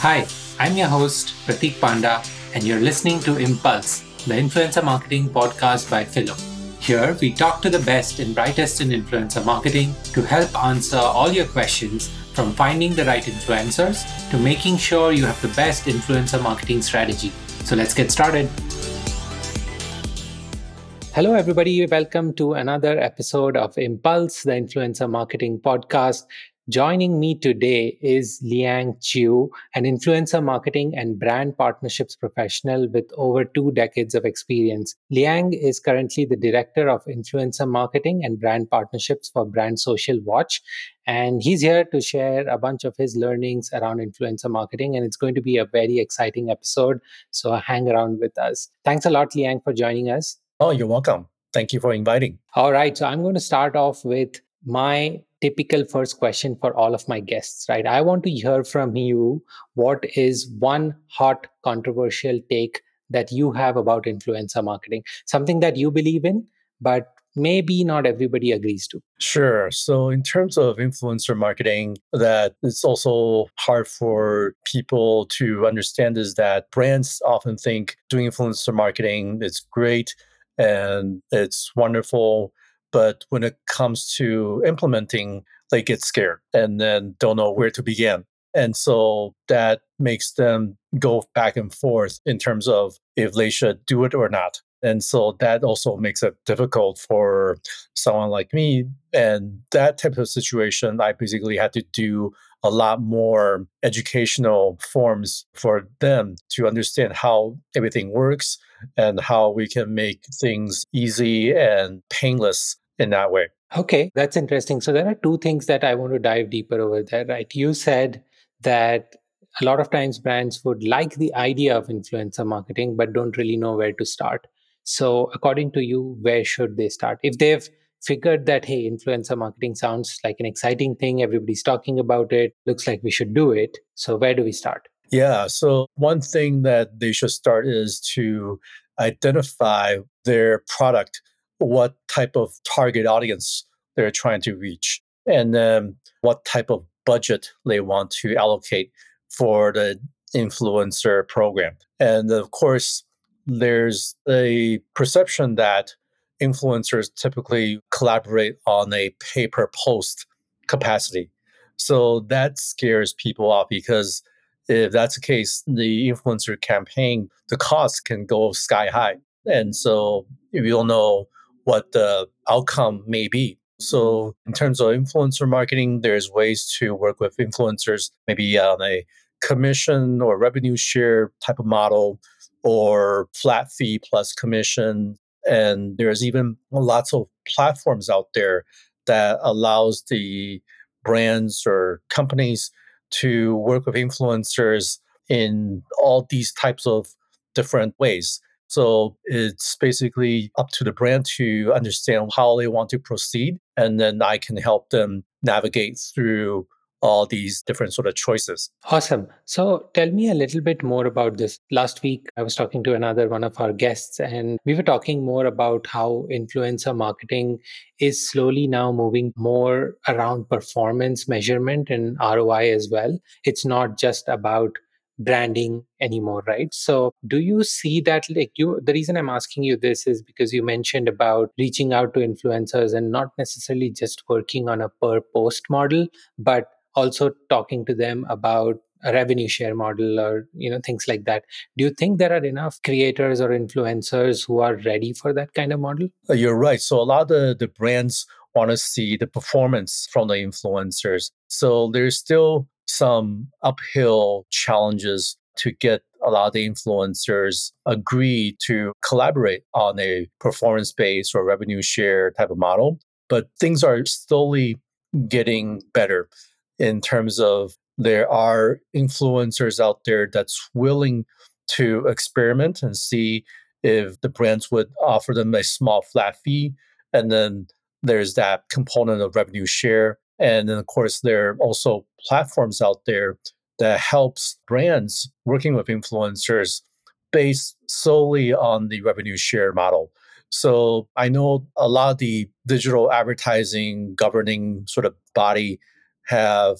Hi, I'm your host, Prateek Panda, and you're listening to Impulse, the influencer marketing podcast by Phyllo. Here, we talk to the best and brightest in influencer marketing to help answer all your questions from finding the right influencers to making sure you have the best influencer marketing strategy. So let's get started. Hello, everybody. Welcome to another episode of Impulse, the influencer marketing podcast. Joining me today is Liang Chiu, an influencer marketing and brand partnerships professional with over two decades of experience. Liang is currently the director of influencer marketing and brand partnerships for Brand Social Watch. And he's here to share a bunch of his learnings around influencer marketing. And it's going to be a very exciting episode. So hang around with us. Thanks a lot, Liang, for joining us. Oh, you're welcome. Thank you for inviting. All right. So I'm going to start off with my typical first question for all of my guests, right? I want to hear from you what is one hot controversial take that you have about influencer marketing, something that you believe in, but maybe not everybody agrees to. Sure. So, in terms of influencer marketing, that it's also hard for people to understand is that brands often think doing influencer marketing is great and it's wonderful but when it comes to implementing, they get scared and then don't know where to begin. And so that makes them go back and forth in terms of if they should do it or not. And so that also makes it difficult for someone like me. And that type of situation, I basically had to do a lot more educational forms for them to understand how everything works and how we can make things easy and painless in that way. Okay, that's interesting. So there are two things that I want to dive deeper over there, right? You said that a lot of times brands would like the idea of influencer marketing, but don't really know where to start. So, according to you, where should they start? If they've figured that, hey, influencer marketing sounds like an exciting thing, everybody's talking about it, looks like we should do it. So, where do we start? Yeah. So, one thing that they should start is to identify their product what type of target audience they're trying to reach and um, what type of budget they want to allocate for the influencer program. And of course, there's a perception that influencers typically collaborate on a pay per post capacity. So that scares people off because if that's the case, the influencer campaign, the cost can go sky high. And so you don't know what the outcome may be. So, mm-hmm. in terms of influencer marketing, there's ways to work with influencers, maybe on a commission or revenue share type of model or flat fee plus commission. And there's even lots of platforms out there that allows the brands or companies to work with influencers in all these types of different ways. So it's basically up to the brand to understand how they want to proceed. And then I can help them navigate through all these different sort of choices. Awesome. So tell me a little bit more about this. Last week, I was talking to another one of our guests, and we were talking more about how influencer marketing is slowly now moving more around performance measurement and ROI as well. It's not just about branding anymore right? So do you see that like you the reason i'm asking you this is because you mentioned about reaching out to influencers and not necessarily just working on a per post model but also talking to them about a revenue share model or you know things like that. Do you think there are enough creators or influencers who are ready for that kind of model? Uh, you're right. So a lot of the, the brands want to see the performance from the influencers. So there's still some uphill challenges to get a lot of the influencers agree to collaborate on a performance based or revenue share type of model. But things are slowly getting better in terms of there are influencers out there that's willing to experiment and see if the brands would offer them a small flat fee. And then there's that component of revenue share and then, of course, there are also platforms out there that helps brands working with influencers based solely on the revenue share model. So I know a lot of the digital advertising governing sort of body have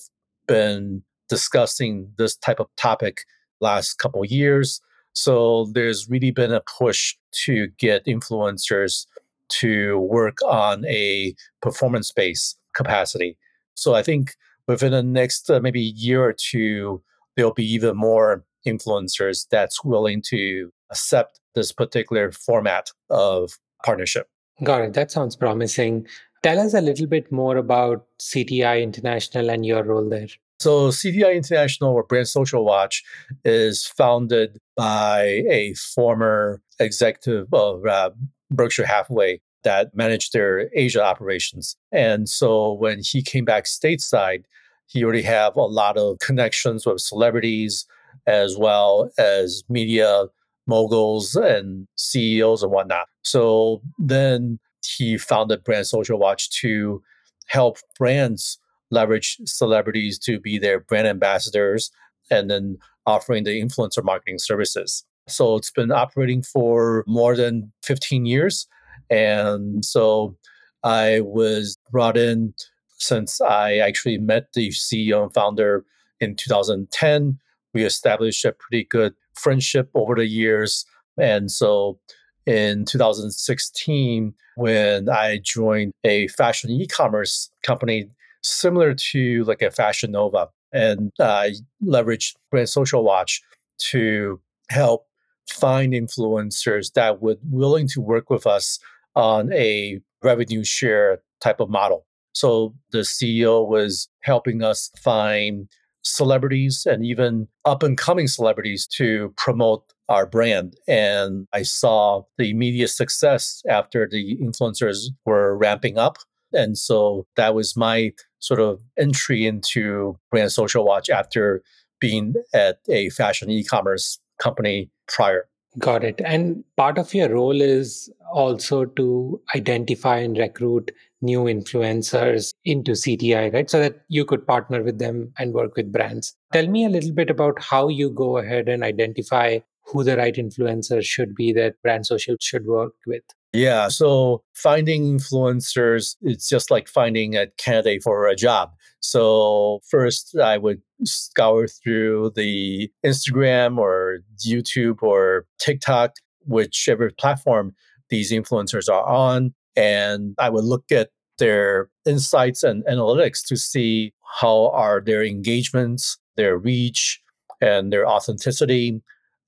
been discussing this type of topic last couple years. So there's really been a push to get influencers to work on a performance based capacity. So I think within the next uh, maybe year or two, there'll be even more influencers that's willing to accept this particular format of partnership. Got it. That sounds promising. Tell us a little bit more about CTI International and your role there. So, CTI International or Brand Social Watch is founded by a former executive of uh, Berkshire Hathaway that managed their Asia operations. And so, when he came back stateside, he already have a lot of connections with celebrities as well as media moguls and CEOs and whatnot. So then he founded Brand Social Watch to help brands leverage celebrities to be their brand ambassadors and then offering the influencer marketing services. So it's been operating for more than 15 years. And so I was brought in since I actually met the CEO and founder in 2010. We established a pretty good friendship over the years. And so in 2016, when I joined a fashion e commerce company similar to like a Fashion Nova, and I leveraged Brand Social Watch to help find influencers that would willing to work with us on a revenue share type of model. So the CEO was helping us find celebrities and even up and coming celebrities to promote our brand. And I saw the immediate success after the influencers were ramping up. And so that was my sort of entry into Brand Social Watch after being at a fashion e commerce company prior. Got it. And part of your role is also to identify and recruit new influencers into CTI, right? So that you could partner with them and work with brands. Tell me a little bit about how you go ahead and identify who the right influencers should be that brand social should work with. Yeah. So finding influencers, it's just like finding a candidate for a job. So first, I would scour through the Instagram or YouTube or TikTok, whichever platform these influencers are on. And I would look at their insights and analytics to see how are their engagements, their reach, and their authenticity,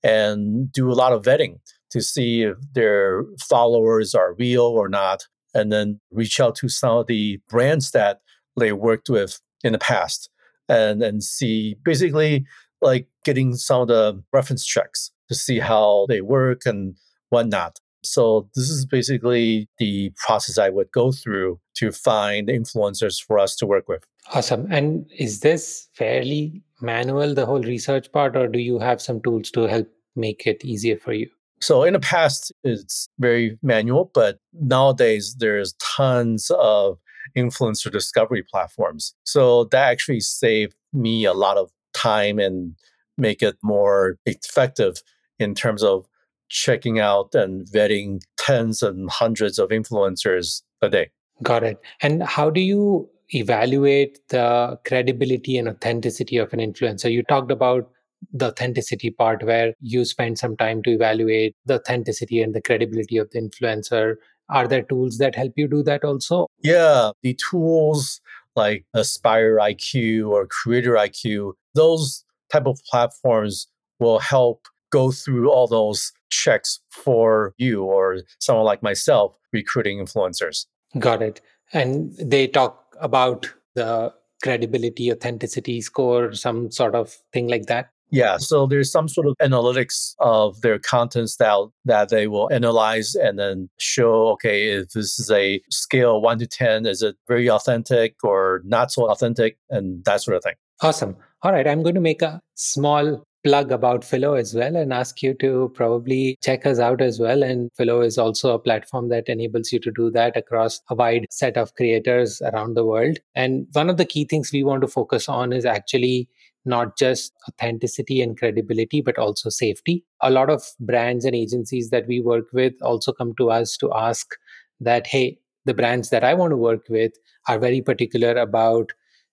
and do a lot of vetting to see if their followers are real or not, and then reach out to some of the brands that they worked with in the past and and see basically like getting some of the reference checks to see how they work and whatnot. So this is basically the process I would go through to find influencers for us to work with. Awesome. And is this fairly manual, the whole research part, or do you have some tools to help make it easier for you? So in the past, it's very manual, but nowadays there's tons of influencer discovery platforms. So that actually saved me a lot of time and make it more effective in terms of checking out and vetting tens and hundreds of influencers a day. Got it. And how do you evaluate the credibility and authenticity of an influencer? You talked about the authenticity part where you spend some time to evaluate the authenticity and the credibility of the influencer. Are there tools that help you do that also? Yeah, the tools like Aspire IQ or Creator IQ, those type of platforms will help go through all those checks for you or someone like myself recruiting influencers. Got it. And they talk about the credibility, authenticity score, some sort of thing like that? Yeah, so there's some sort of analytics of their content style that they will analyze and then show, okay, if this is a scale one to 10, is it very authentic or not so authentic and that sort of thing. Awesome. All right, I'm going to make a small plug about Phyllo as well and ask you to probably check us out as well. And Phyllo is also a platform that enables you to do that across a wide set of creators around the world. And one of the key things we want to focus on is actually not just authenticity and credibility, but also safety. A lot of brands and agencies that we work with also come to us to ask that, hey, the brands that I want to work with are very particular about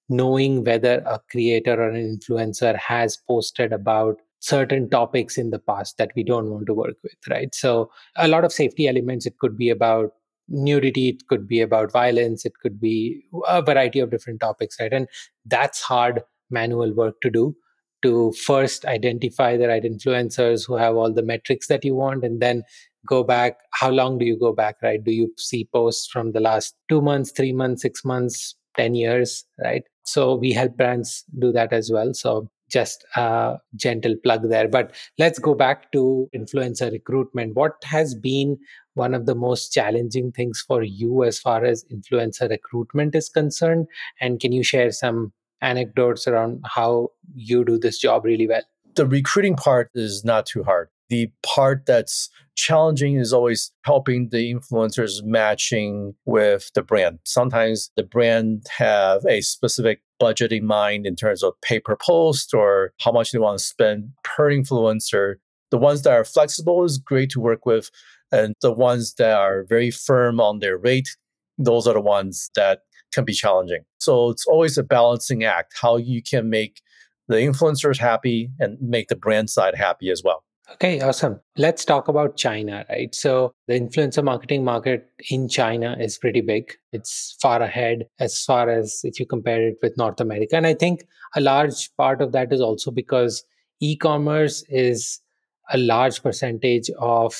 knowing whether a creator or an influencer has posted about certain topics in the past that we don't want to work with, right? So, a lot of safety elements, it could be about nudity, it could be about violence, it could be a variety of different topics, right? And that's hard manual work to do to first identify the right influencers who have all the metrics that you want and then go back. How long do you go back right? Do you see posts from the last 2 months 3 months 6 months 10 years right? So we help brands do that as well. So just a gentle plug there. But let's go back to influencer recruitment. What has been one of the most challenging things for you as far as influencer recruitment is concerned? And can you share some anecdotes around how you do this job really well the recruiting part is not too hard the part that's challenging is always helping the influencers matching with the brand. Sometimes the brand have a specific budget in mind in terms of pay per post or how much they want to spend per influencer. The ones that are flexible is great to work with. And the ones that are very firm on their rate, those are the ones that can be challenging. So it's always a balancing act how you can make the influencers happy and make the brand side happy as well. Okay, awesome. Let's talk about China, right? So, the influencer marketing market in China is pretty big. It's far ahead as far as if you compare it with North America. And I think a large part of that is also because e commerce is a large percentage of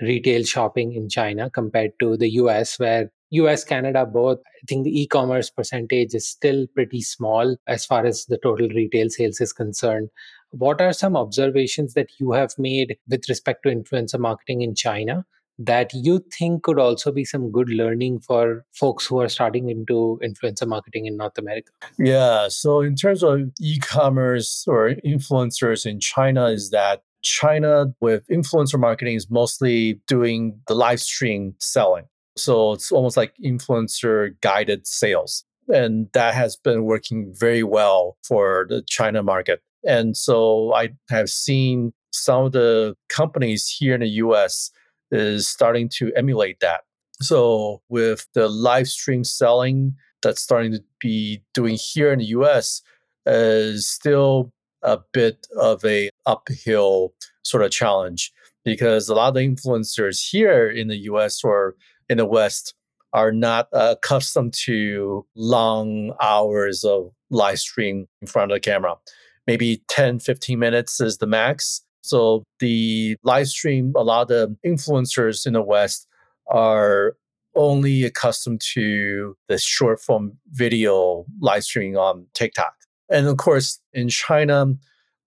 retail shopping in China compared to the US, where US, Canada, both, I think the e commerce percentage is still pretty small as far as the total retail sales is concerned. What are some observations that you have made with respect to influencer marketing in China that you think could also be some good learning for folks who are starting into influencer marketing in North America? Yeah. So, in terms of e commerce or influencers in China, is that China with influencer marketing is mostly doing the live stream selling. So, it's almost like influencer guided sales. And that has been working very well for the China market. And so I have seen some of the companies here in the US is starting to emulate that. So with the live stream selling that's starting to be doing here in the US is still a bit of a uphill sort of challenge because a lot of the influencers here in the US or in the West are not uh, accustomed to long hours of live stream in front of the camera maybe 10, 15 minutes is the max. So the live stream, a lot of influencers in the West are only accustomed to the short form video live streaming on TikTok. And of course, in China,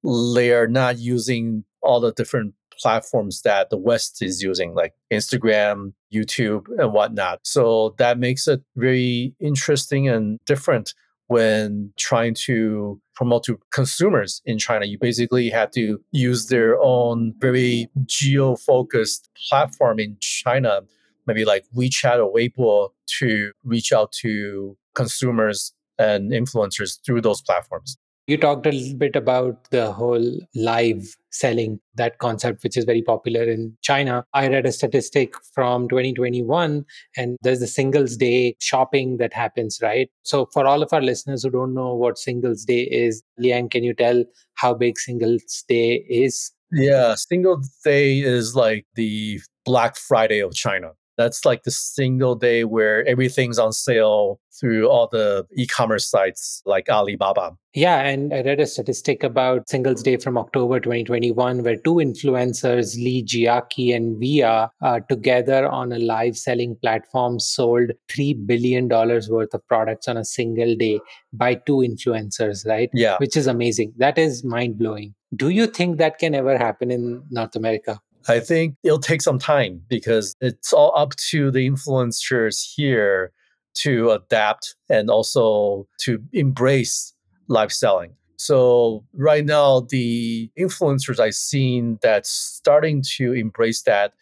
they are not using all the different platforms that the West is using, like Instagram, YouTube, and whatnot. So that makes it very interesting and different when trying to promote to consumers in China. You basically had to use their own very geo focused platform in China, maybe like WeChat or Weibo, to reach out to consumers and influencers through those platforms. You talked a little bit about the whole live selling, that concept, which is very popular in China. I read a statistic from 2021, and there's the Singles Day shopping that happens, right? So, for all of our listeners who don't know what Singles Day is, Liang, can you tell how big Singles Day is? Yeah, Singles Day is like the Black Friday of China. That's like the single day where everything's on sale through all the e-commerce sites like Alibaba. Yeah, and I read a statistic about Singles Day from October 2021 where two influencers, Li Jiaqi and Viya, uh, together on a live selling platform sold $3 billion worth of products on a single day by two influencers, right? Yeah. Which is amazing. That is mind blowing. Do you think that can ever happen in North America? I think it'll take some time because it's all up to the influencers here to adapt and also to embrace live selling. So right now, the influencers I've seen that's starting to embrace that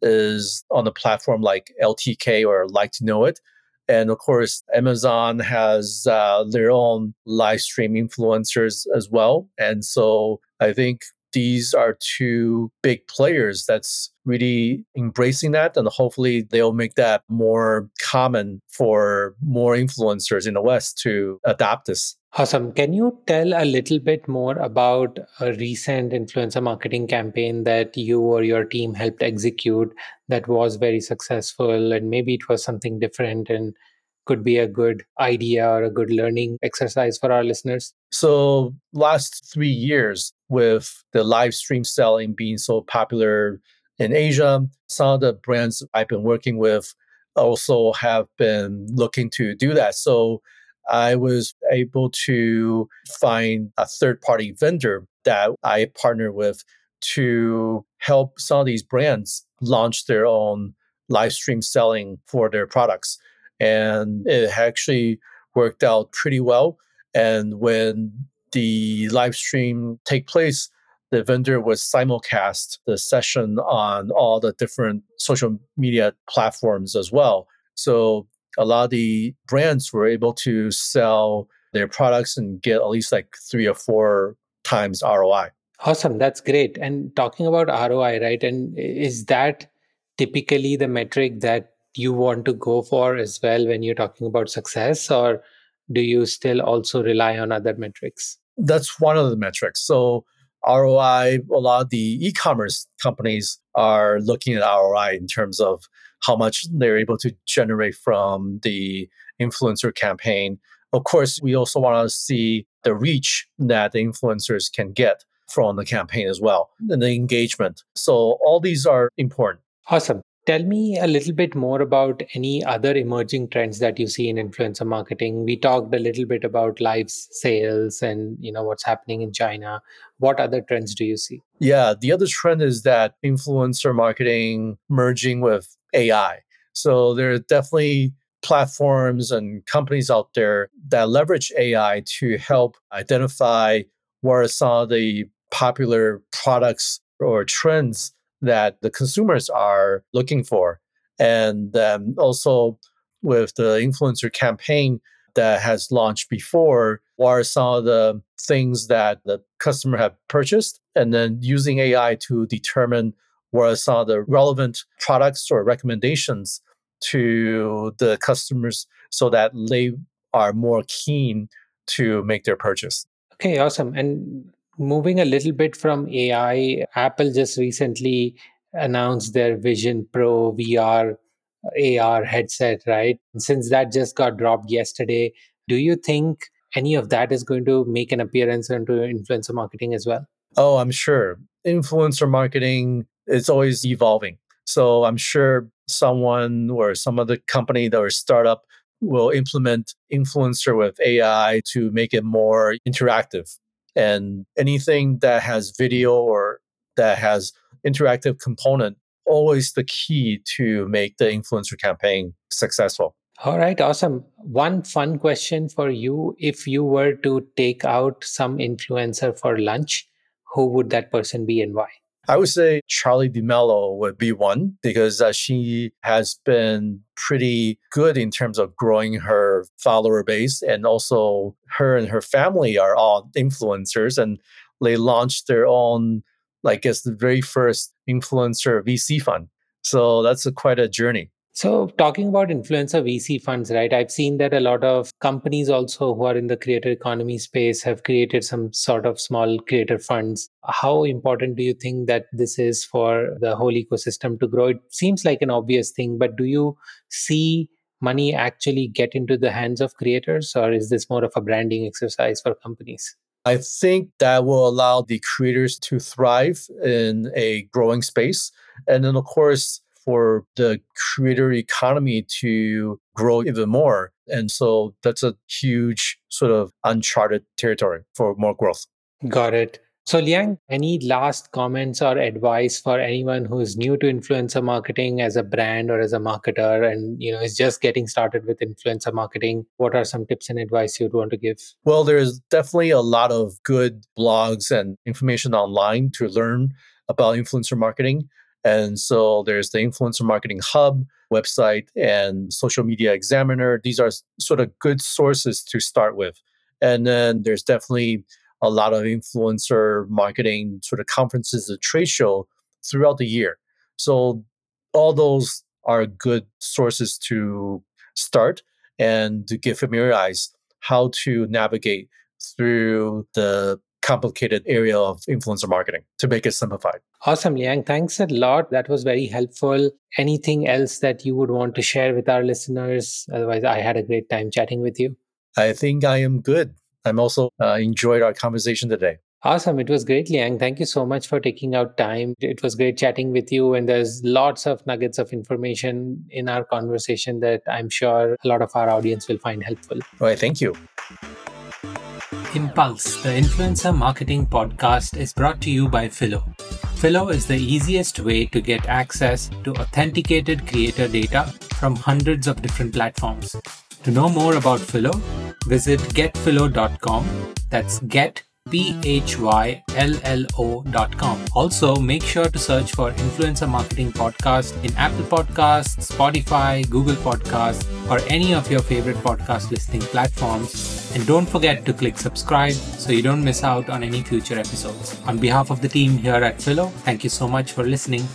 is on a platform like LTK or Like to Know It. And of course, Amazon has uh, their own live stream influencers as well. And so I think these are two big players that's really embracing that and hopefully they'll make that more common for more influencers in the west to adopt this Awesome. Can you tell a little bit more about a recent influencer marketing campaign that you or your team helped execute that was very successful? And maybe it was something different and could be a good idea or a good learning exercise for our listeners? So, last three years, with the live stream selling being so popular in Asia, some of the brands I've been working with also have been looking to do that. So, I was able to find a third party vendor that I partnered with to help some of these brands launch their own live stream selling for their products. And it actually worked out pretty well. And when the live stream take place, the vendor was simulcast the session on all the different social media platforms as well. So a lot of the brands were able to sell their products and get at least like three or four times ROI. Awesome. That's great. And talking about ROI, right? And is that typically the metric that you want to go for as well when you're talking about success? Or do you still also rely on other metrics? That's one of the metrics. So, ROI, a lot of the e commerce companies are looking at ROI in terms of how much they're able to generate from the influencer campaign. Of course, we also want to see the reach that the influencers can get from the campaign as well, and the engagement. So, all these are important. Awesome. Tell me a little bit more about any other emerging trends that you see in influencer marketing. We talked a little bit about live sales and you know what's happening in China. What other trends do you see? Yeah, the other trend is that influencer marketing merging with AI. So there are definitely platforms and companies out there that leverage AI to help identify what are some of the popular products or trends that the consumers are looking for. And um, also with the influencer campaign that has launched before, what are some of the things that the customer have purchased? And then using AI to determine what are some of the relevant products or recommendations to the customers so that they are more keen to make their purchase. Okay, awesome. And moving a little bit from AI, Apple just recently announced their Vision Pro VR AR headset, right? Since that just got dropped yesterday, do you think any of that is going to make an appearance into influencer marketing as well? Oh, I'm sure. Influencer marketing is always evolving. So I'm sure someone or some other company or startup will implement influencer with AI to make it more interactive and anything that has video or that has interactive component always the key to make the influencer campaign successful. All right awesome. One fun question for you. If you were to take out some influencer for lunch who would that person be and why I would say Charli D'Amelio would be one because uh, she has been pretty good in terms of growing her follower base. And also, her and her family are all influencers and they launched their own, like, guess, the very first influencer VC fund. So that's a, quite a journey. So, talking about influencer VC funds, right? I've seen that a lot of companies also who are in the creator economy space have created some sort of small creator funds. How important do you think that this is for the whole ecosystem to grow? It seems like an obvious thing, but do you see money actually get into the hands of creators, or is this more of a branding exercise for companies? I think that will allow the creators to thrive in a growing space. And then, of course, for the creator economy to grow even more. And so that's a huge sort of uncharted territory for more growth. Got it. So, Liang, any last comments or advice for anyone who's new to influencer marketing as a brand or as a marketer and you know is just getting started with influencer marketing? What are some tips and advice you'd want to give? Well, there's definitely a lot of good blogs and information online to learn about influencer marketing. And so there's the Influencer Marketing Hub website and Social Media Examiner. These are sort of good sources to start with. And then there's definitely a lot of influencer marketing sort of conferences, a trade show throughout the year. So all those are good sources to start and to get familiarized how to navigate through the complicated area of influencer marketing to make it simplified. Awesome, Liang. Thanks a lot. That was very helpful. Anything else that you would want to share with our listeners? Otherwise, I had a great time chatting with you. I think I am good. I'm also uh, enjoyed our conversation today. Awesome. It was great, Liang. Thank you so much for taking out time. It was great chatting with you. And there's lots of nuggets of information in our conversation that I'm sure a lot of our audience will find helpful. All right. Thank you. Impulse, the influencer marketing podcast, is brought to you by Phyllo. Phyllo is the easiest way to get access to authenticated creator data from hundreds of different platforms. To know more about Phyllo, visit getphyllo.com. That's get P-H-Y-L-L-O.com. Also, make sure to search for Influencer Marketing Podcast in Apple Podcasts, Spotify, Google Podcasts, or any of your favorite podcast listening platforms. And don't forget to click subscribe so you don't miss out on any future episodes. On behalf of the team here at Phyllo, thank you so much for listening